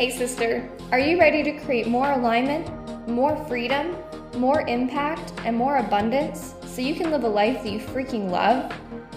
Hey, sister, are you ready to create more alignment, more freedom, more impact, and more abundance so you can live a life that you freaking love?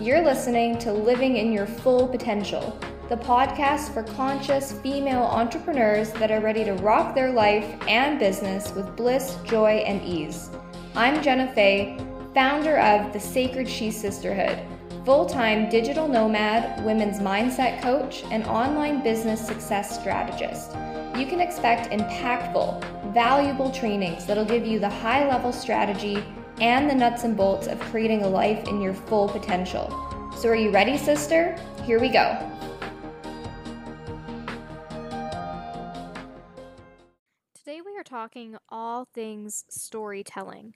You're listening to Living in Your Full Potential, the podcast for conscious female entrepreneurs that are ready to rock their life and business with bliss, joy, and ease. I'm Jenna Fay, founder of the Sacred She Sisterhood full time digital nomad, women's mindset coach, and online business success strategist. You can expect impactful, valuable trainings that'll give you the high level strategy and the nuts and bolts of creating a life in your full potential. So, are you ready, sister? Here we go. Today, we are talking all things storytelling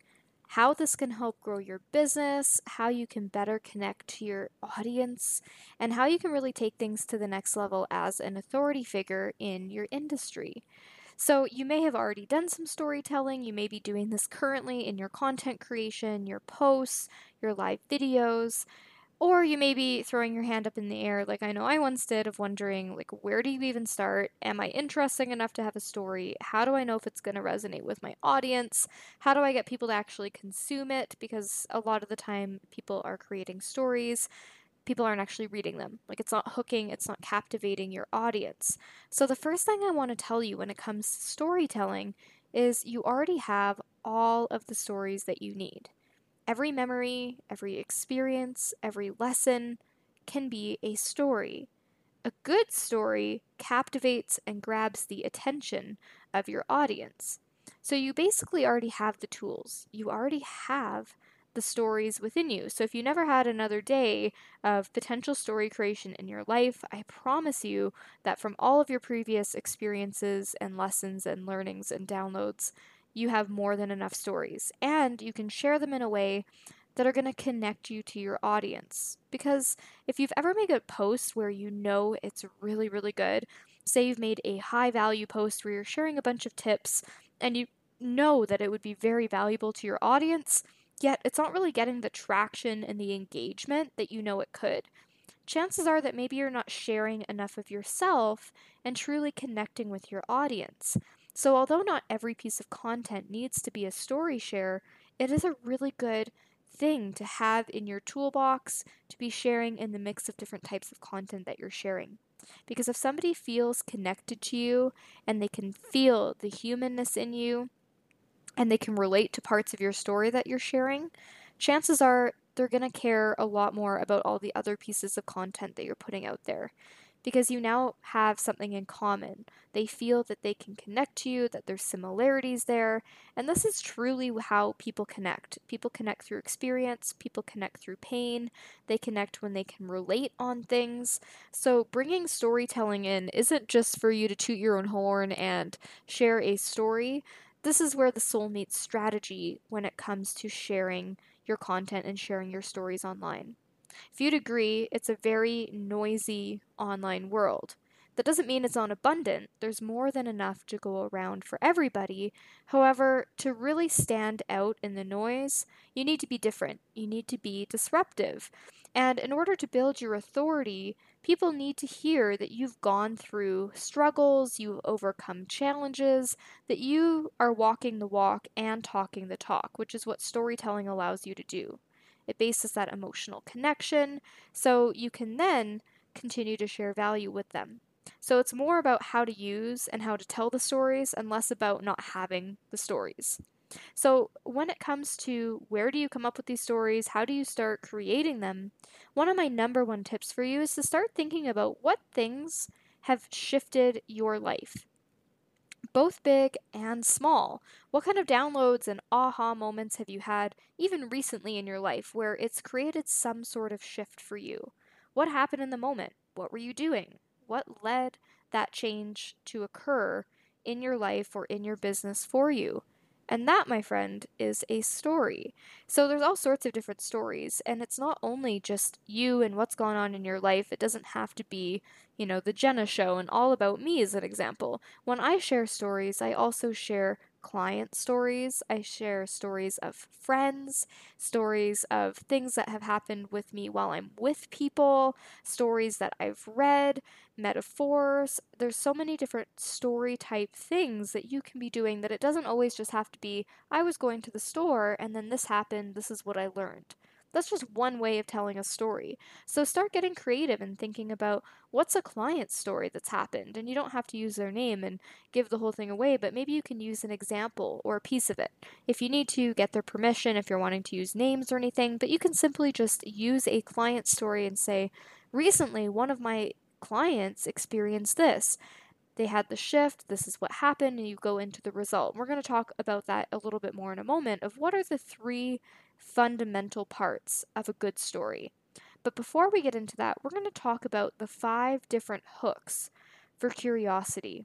how this can help grow your business, how you can better connect to your audience, and how you can really take things to the next level as an authority figure in your industry. So, you may have already done some storytelling. You may be doing this currently in your content creation, your posts, your live videos. Or you may be throwing your hand up in the air, like I know I once did, of wondering, like, where do you even start? Am I interesting enough to have a story? How do I know if it's going to resonate with my audience? How do I get people to actually consume it? Because a lot of the time, people are creating stories people aren't actually reading them. Like it's not hooking, it's not captivating your audience. So the first thing I want to tell you when it comes to storytelling is you already have all of the stories that you need. Every memory, every experience, every lesson can be a story. A good story captivates and grabs the attention of your audience. So you basically already have the tools. You already have the stories within you. So if you never had another day of potential story creation in your life, I promise you that from all of your previous experiences and lessons and learnings and downloads, you have more than enough stories. And you can share them in a way that are going to connect you to your audience. Because if you've ever made a post where you know it's really, really good, say you've made a high value post where you're sharing a bunch of tips and you know that it would be very valuable to your audience, yet it's not really getting the traction and the engagement that you know it could. Chances are that maybe you're not sharing enough of yourself and truly connecting with your audience. So, although not every piece of content needs to be a story share, it is a really good thing to have in your toolbox to be sharing in the mix of different types of content that you're sharing. Because if somebody feels connected to you and they can feel the humanness in you and they can relate to parts of your story that you're sharing, chances are they're going to care a lot more about all the other pieces of content that you're putting out there because you now have something in common. They feel that they can connect to you, that there's similarities there, and this is truly how people connect. People connect through experience, people connect through pain, they connect when they can relate on things. So, bringing storytelling in isn't just for you to toot your own horn and share a story. This is where the soul meets strategy when it comes to sharing your content and sharing your stories online. If you'd agree, it's a very noisy online world. That doesn't mean it's not abundant. There's more than enough to go around for everybody. However, to really stand out in the noise, you need to be different. You need to be disruptive. And in order to build your authority, people need to hear that you've gone through struggles, you've overcome challenges, that you are walking the walk and talking the talk, which is what storytelling allows you to do. It bases that emotional connection, so you can then continue to share value with them. So it's more about how to use and how to tell the stories and less about not having the stories. So, when it comes to where do you come up with these stories, how do you start creating them, one of my number one tips for you is to start thinking about what things have shifted your life both big and small. What kind of downloads and aha moments have you had, even recently in your life, where it's created some sort of shift for you? What happened in the moment? What were you doing? What led that change to occur in your life or in your business for you? And that, my friend, is a story. So there's all sorts of different stories, and it's not only just you and what's going on in your life. It doesn't have to be, you know, the Jenna show and all about me is an example. When I share stories, I also share client stories. I share stories of friends, stories of things that have happened with me while I'm with people, stories that I've read, metaphors. There's so many different story type things that you can be doing that it doesn't always just have to be, I was going to the store and then this happened, this is what I learned. That's just one way of telling a story. So start getting creative and thinking about what's a client story that's happened. And you don't have to use their name and give the whole thing away, but maybe you can use an example or a piece of it. If you need to get their permission, if you're wanting to use names or anything, but you can simply just use a client story and say, recently one of my clients experienced this they had the shift, this is what happened, and you go into the result. We're going to talk about that a little bit more in a moment of what are the three fundamental parts of a good story. But before we get into that, we're going to talk about the five different hooks for curiosity.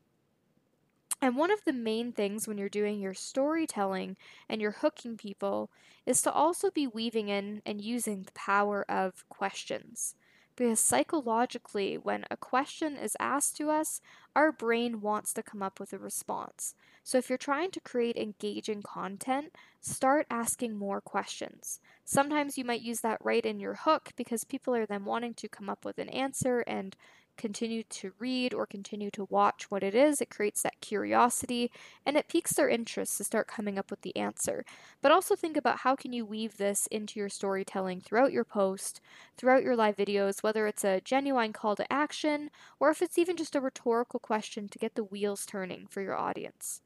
And one of the main things when you're doing your storytelling and you're hooking people is to also be weaving in and using the power of questions. Because psychologically, when a question is asked to us, our brain wants to come up with a response. So if you're trying to create engaging content, start asking more questions. Sometimes you might use that right in your hook because people are then wanting to come up with an answer and continue to read or continue to watch what it is. It creates that curiosity and it piques their interest to start coming up with the answer. But also think about how can you weave this into your storytelling throughout your post, throughout your live videos, whether it's a genuine call to action or if it's even just a rhetorical question to get the wheels turning for your audience.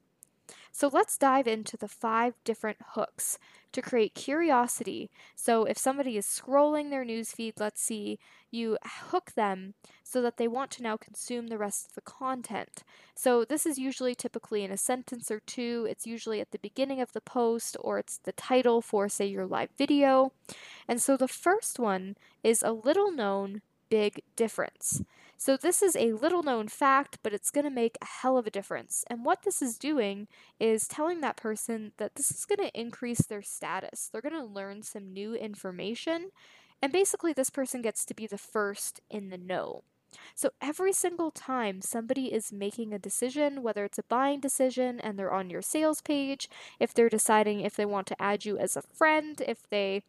So let's dive into the five different hooks to create curiosity. So if somebody is scrolling their newsfeed, let's see, you hook them so that they want to now consume the rest of the content. So this is usually typically in a sentence or two. It's usually at the beginning of the post or it's the title for, say, your live video. And so the first one is a little known big difference. So, this is a little known fact, but it's going to make a hell of a difference. And what this is doing is telling that person that this is going to increase their status. They're going to learn some new information. And basically, this person gets to be the first in the know. So every single time somebody is making a decision, whether it's a buying decision and they're on your sales page, if they're deciding if they want to add you as a friend, if they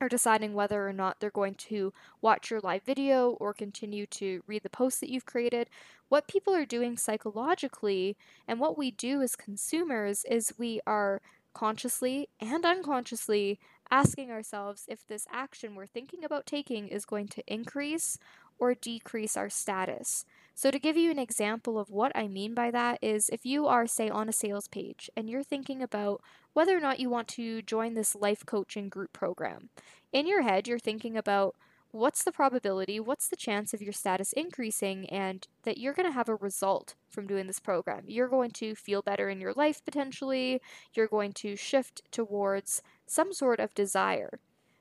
are deciding whether or not they're going to watch your live video or continue to read the posts that you've created. What people are doing psychologically and what we do as consumers is we are consciously and unconsciously asking ourselves if this action we're thinking about taking is going to increase or decrease our status. So, to give you an example of what I mean by that, is if you are, say, on a sales page and you're thinking about whether or not you want to join this life coaching group program, in your head, you're thinking about what's the probability, what's the chance of your status increasing, and that you're going to have a result from doing this program. You're going to feel better in your life potentially, you're going to shift towards some sort of desire.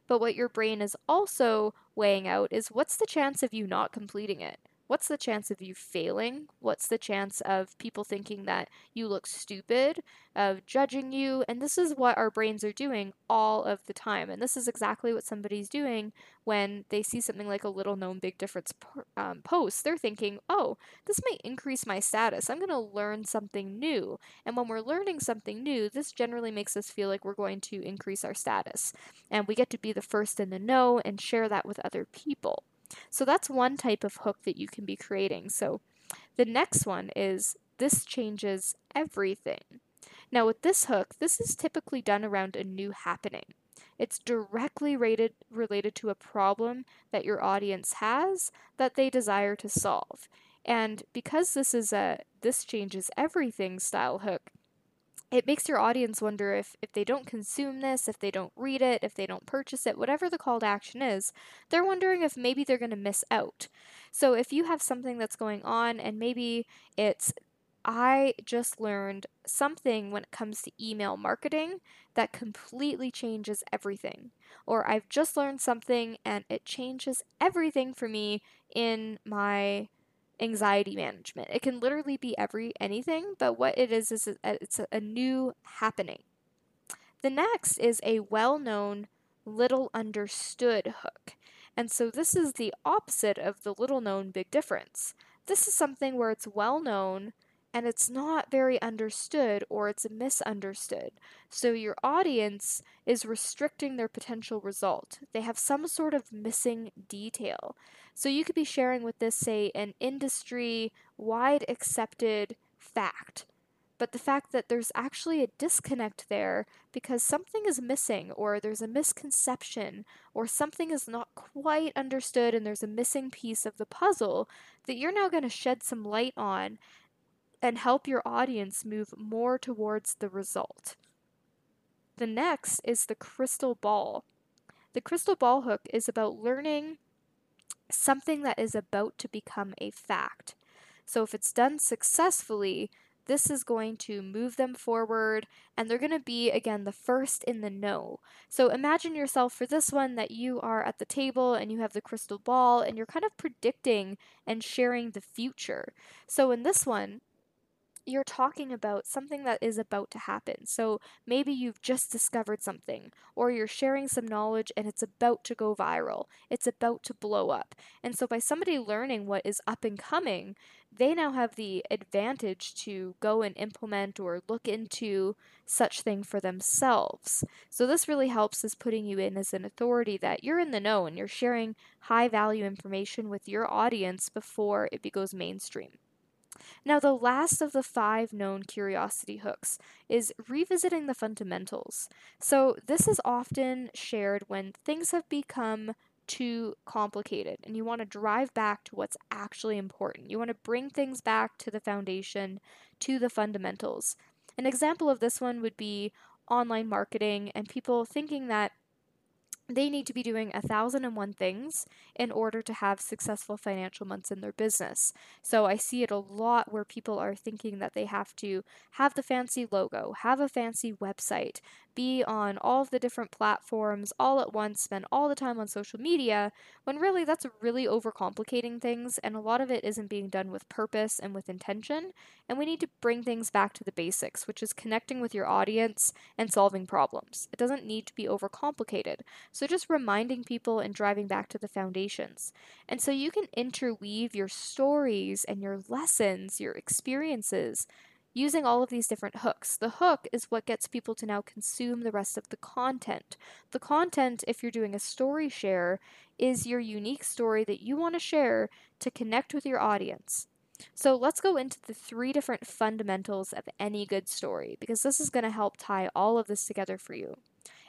But what your brain is also weighing out is what's the chance of you not completing it? What's the chance of you failing? What's the chance of people thinking that you look stupid, of judging you? And this is what our brains are doing all of the time. And this is exactly what somebody's doing when they see something like a little known big difference um, post. They're thinking, oh, this might increase my status. I'm going to learn something new. And when we're learning something new, this generally makes us feel like we're going to increase our status. And we get to be the first in the know and share that with other people. So that's one type of hook that you can be creating. So the next one is this changes everything. Now, with this hook, this is typically done around a new happening. It's directly rated, related to a problem that your audience has that they desire to solve. And because this is a this changes everything style hook, it makes your audience wonder if if they don't consume this, if they don't read it, if they don't purchase it, whatever the call to action is, they're wondering if maybe they're going to miss out. So if you have something that's going on and maybe it's I just learned something when it comes to email marketing that completely changes everything. Or I've just learned something and it changes everything for me in my anxiety management. It can literally be every anything, but what it is is a, it's a, new happening. The next is a well-known little understood hook. And so this is the opposite of the little known big difference. This is something where it's well known and it's not very understood or it's misunderstood. So your audience is restricting their potential result. They have some sort of missing detail. So you could be sharing with this, say, an industry wide accepted fact. But the fact that there's actually a disconnect there because something is missing, or there's a misconception, or something is not quite understood, and there's a missing piece of the puzzle that you're now going to shed some light on and help your audience move more towards the result. The next is the crystal ball. The crystal ball hook is about learning something that is about to become a fact. So if it's done successfully, this is going to move them forward and they're going to be again the first in the know. So imagine yourself for this one that you are at the table and you have the crystal ball and you're kind of predicting and sharing the future. So in this one, you're talking about something that is about to happen. So maybe you've just discovered something, or you're sharing some knowledge and it's about to go viral. It's about to blow up. And so by somebody learning what is up and coming, they now have the advantage to go and implement or look into such thing for themselves. So this really helps as putting you in as an authority that you're in the know and you're sharing high value information with your audience before it goes mainstream. Now, the last of the five known curiosity hooks is revisiting the fundamentals. So, this is often shared when things have become too complicated and you want to drive back to what's actually important. You want to bring things back to the foundation, to the fundamentals. An example of this one would be online marketing and people thinking that they need to be doing a thousand and one things in order to have successful financial months in their business. So I see it a lot where people are thinking that they have to have the fancy logo, have a fancy website, be on all of the different platforms all at once, spend all the time on social media, when really that's really overcomplicating things, and a lot of it isn't being done with purpose and with intention. And we need to bring things back to the basics, which is connecting with your audience and solving problems. It doesn't need to be overcomplicated. So just reminding people and driving back to the foundations. And so you can interweave your stories and your lessons, your experiences using all of these different hooks. The hook is what gets people to now consume the rest of the content. The content, if you're doing a story share, is your unique story that you want to share to connect with your audience. So let's go into the three different fundamentals of any good story because this is going to help tie all of this together for you.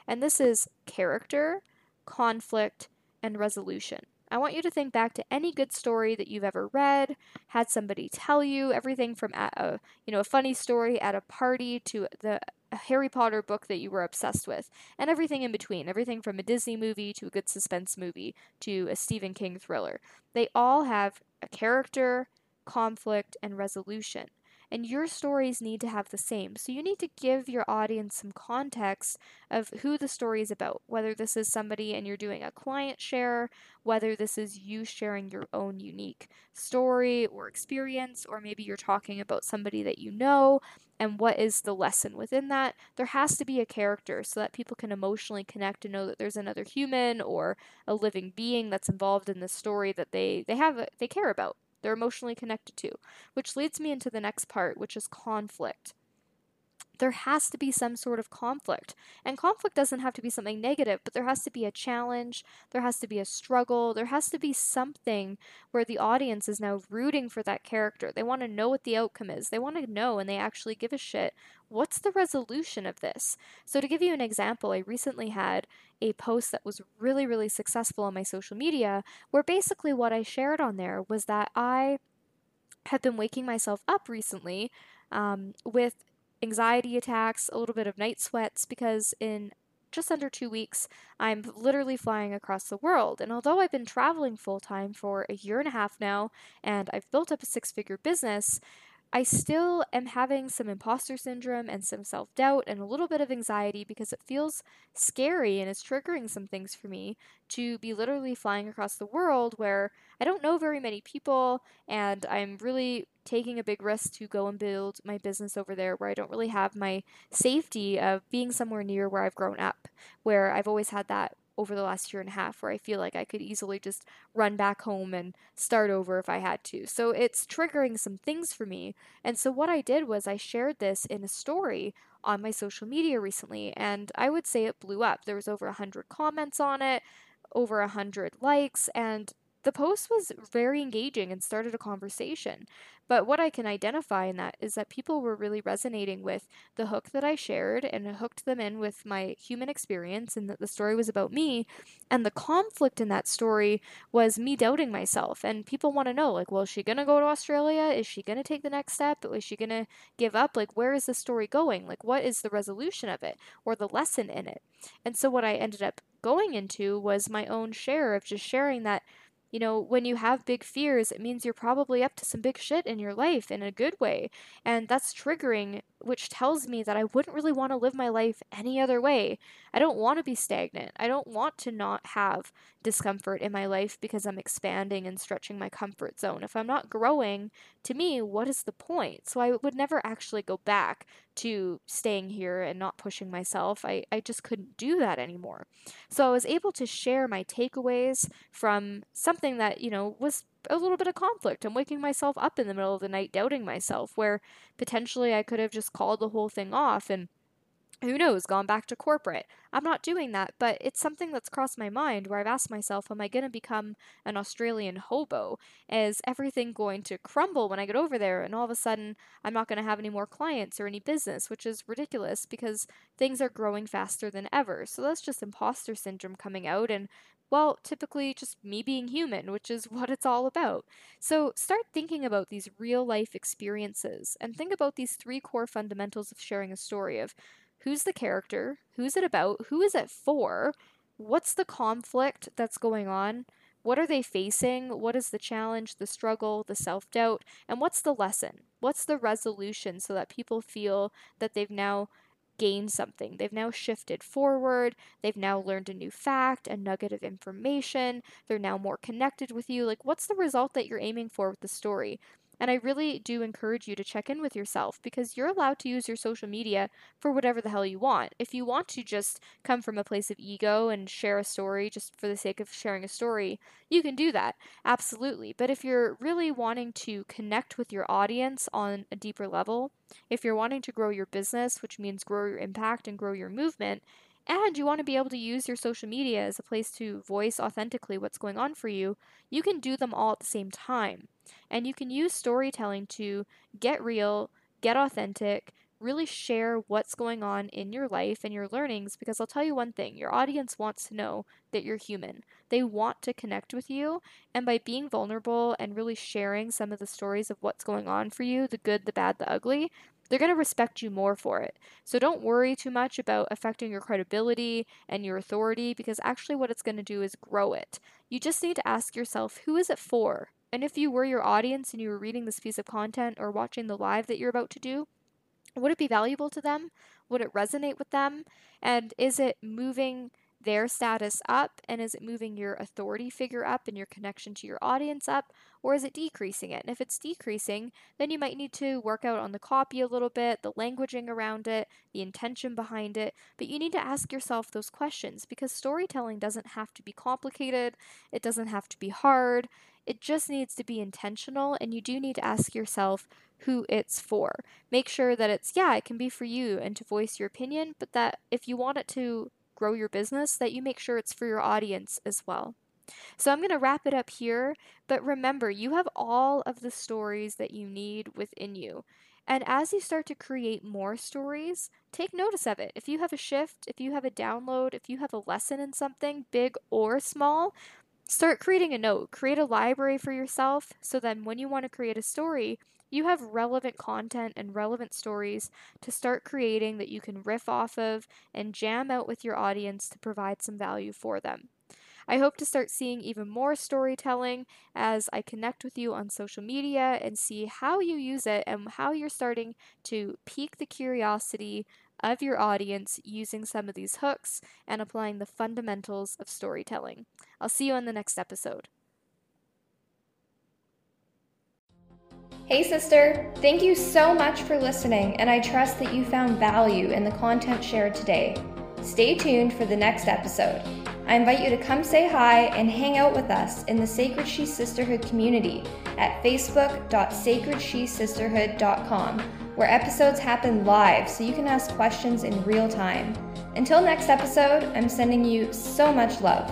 And this is character, conflict, and resolution. I want you to think back to any good story that you've ever read, had somebody tell you, everything from a, you know a funny story at a party to the Harry Potter book that you were obsessed with, and everything in between, everything from a Disney movie to a good suspense movie to a Stephen King thriller. They all have a character, conflict, and resolution and your stories need to have the same. So you need to give your audience some context of who the story is about, whether this is somebody and you're doing a client share, whether this is you sharing your own unique story or experience, or maybe you're talking about somebody that you know and what is the lesson within that. There has to be a character so that people can emotionally connect and know that there's another human or a living being that's involved in the story that they they have they care about they're emotionally connected to, which leads me into the next part, which is conflict. There has to be some sort of conflict. And conflict doesn't have to be something negative, but there has to be a challenge, there has to be a struggle, there has to be something where the audience is now rooting for that character. They want to know what the outcome is. They want to know and they actually give a shit what's the resolution of this? So, to give you an example, I recently had a post that was really, really successful on my social media where basically what I shared on there was that I have been waking myself up recently um, with anxiety attacks, a little bit of night sweats, because in just under two weeks, I'm literally flying across the world. And although I've been traveling full time for a year and a half now, and I've built up a six figure business, I still am having some imposter syndrome and some self doubt and a little bit of anxiety because it feels scary and it's triggering some things for me to be literally flying across the world where I don't know very many people and I'm really taking a big risk to go and build my business over there where I don't really have my safety of being somewhere near where I've grown up, where I've always had that over the last year and a half where I feel like I could easily just run back home and start over if I had to. So it's triggering some things for me. And so what I did was I shared this in a story on my social media recently and I would say it blew up. There was over 100 comments on it, over 100 likes and the post was very engaging and started a conversation. But what I can identify in that is that people were really resonating with the hook that I shared and hooked them in with my human experience and that the story was about me. And the conflict in that story was me doubting myself. And people want to know, like, well, is she going to go to Australia? Is she going to take the next step? Is she going to give up? Like, where is the story going? Like, what is the resolution of it or the lesson in it? And so what I ended up going into was my own share of just sharing that you know, when you have big fears, it means you're probably up to some big shit in your life in a good way. And that's triggering, which tells me that I wouldn't really want to live my life any other way. I don't want to be stagnant. I don't want to not have discomfort in my life because I'm expanding and stretching my comfort zone. If I'm not growing, to me, what is the point? So I would never actually go back to staying here and not pushing myself. I, I just couldn't do that anymore. So I was able to share my takeaways from something that, you know, was a little bit of conflict. I'm waking myself up in the middle of the night doubting myself, where potentially I could have just called the whole thing off and who knows, gone back to corporate. I'm not doing that, but it's something that's crossed my mind where I've asked myself, am I going to become an Australian hobo? Is everything going to crumble when I get over there? And all of a sudden, I'm not going to have any more clients or any business, which is ridiculous because things are growing faster than ever. So that's just imposter syndrome coming out. And well, typically just me being human, which is what it's all about. So start thinking about these real life experiences and think about these three core fundamentals of sharing a story of who's the character, who's it about, who is it for, what's the conflict that's going on, what are they facing, what is the challenge, the struggle, the self doubt, and what's the lesson? What's the resolution so that people feel that they've now gained something. They've now shifted forward. They've now learned a new fact, a nugget of information. They're now more connected with you. Like, what's the result that you're aiming for with the story? And I really do encourage you to check in with yourself because you're allowed to use your social media for whatever the hell you want. If you want to just come from a place of ego and share a story just for the sake of sharing a story, you can do that. Absolutely. But if you're really wanting to connect with your audience on a deeper level, if you're wanting to grow your business, which means grow your impact and grow your movement, and you want to be able to use your social media as a place to voice authentically what's going on for you, you can do them all at the same time. And you can use storytelling to get real, get authentic, really share what's going on in your life and your learnings because I'll tell you one thing your audience wants to know that you're human. They want to connect with you, and by being vulnerable and really sharing some of the stories of what's going on for you the good, the bad, the ugly they're going to respect you more for it. So don't worry too much about affecting your credibility and your authority because actually what it's going to do is grow it. You just need to ask yourself, who is it for? And if you were your audience and you were reading this piece of content or watching the live that you're about to do, would it be valuable to them? Would it resonate with them? And is it moving their status up? And is it moving your authority figure up and your connection to your audience up? Or is it decreasing it? And if it's decreasing, then you might need to work out on the copy a little bit, the languaging around it, the intention behind it. But you need to ask yourself those questions because storytelling doesn't have to be complicated, it doesn't have to be hard. It just needs to be intentional, and you do need to ask yourself who it's for. Make sure that it's, yeah, it can be for you and to voice your opinion, but that if you want it to grow your business, that you make sure it's for your audience as well. So I'm going to wrap it up here, but remember, you have all of the stories that you need within you. And as you start to create more stories, take notice of it. If you have a shift, if you have a download, if you have a lesson in something, big or small, start creating a note. Create a library for yourself so then when you want to create a story, you have relevant content and relevant stories to start creating that you can riff off of and jam out with your audience to provide some value for them. I hope to start seeing even more storytelling as I connect with you on social media and see how you use it and how you're starting to pique the curiosity of your audience using some of these hooks and applying the fundamentals of storytelling. I'll see you on the next episode. Hey, sister! Thank you so much for listening, and I trust that you found value in the content shared today. Stay tuned for the next episode. I invite you to come say hi and hang out with us in the Sacred She Sisterhood community at facebook.sacredshesisterhood.com, where episodes happen live so you can ask questions in real time. Until next episode, I'm sending you so much love.